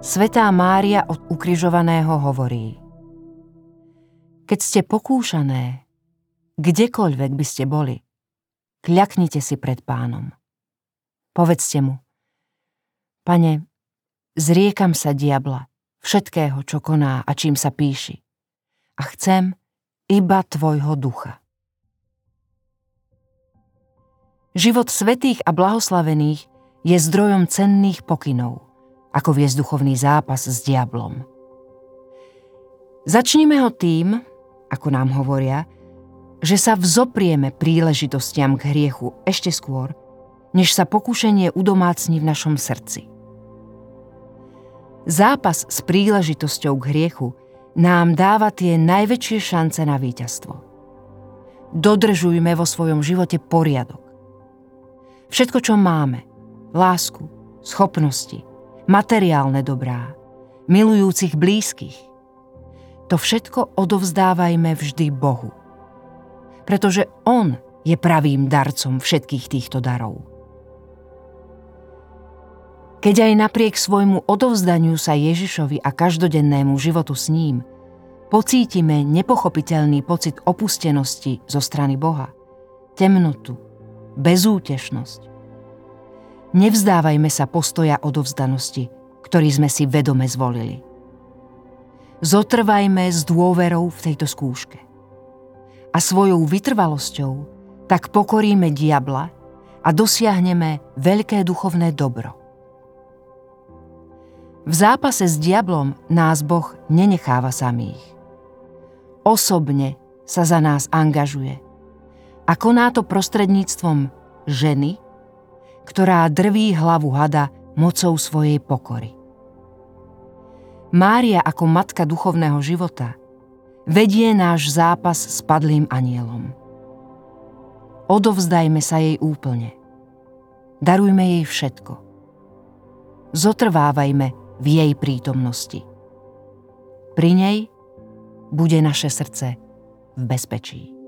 Svetá Mária od ukrižovaného hovorí Keď ste pokúšané, kdekoľvek by ste boli, kľaknite si pred pánom. Povedzte mu, Pane, zriekam sa diabla, všetkého, čo koná a čím sa píši. A chcem iba Tvojho ducha. Život svetých a blahoslavených je zdrojom cenných pokynov, ako viesť duchovný zápas s diablom. Začnime ho tým, ako nám hovoria, že sa vzoprieme príležitostiam k hriechu ešte skôr, než sa pokušenie udomácni v našom srdci. Zápas s príležitosťou k hriechu nám dáva tie najväčšie šance na víťazstvo. Dodržujme vo svojom živote poriadok. Všetko, čo máme, lásku, schopnosti, materiálne dobrá, milujúcich blízkych, to všetko odovzdávajme vždy Bohu. Pretože On je pravým darcom všetkých týchto darov. Keď aj napriek svojmu odovzdaniu sa Ježišovi a každodennému životu s ním, pocítime nepochopiteľný pocit opustenosti zo strany Boha, temnotu, bezútešnosť. Nevzdávajme sa postoja odovzdanosti, ktorý sme si vedome zvolili. Zotrvajme s dôverou v tejto skúške. A svojou vytrvalosťou tak pokoríme diabla a dosiahneme veľké duchovné dobro. V zápase s diablom nás Boh nenecháva samých. Osobne sa za nás angažuje – a koná to prostredníctvom ženy, ktorá drví hlavu hada mocou svojej pokory. Mária ako matka duchovného života vedie náš zápas s padlým anielom. Odovzdajme sa jej úplne. Darujme jej všetko. Zotrvávajme v jej prítomnosti. Pri nej bude naše srdce v bezpečí.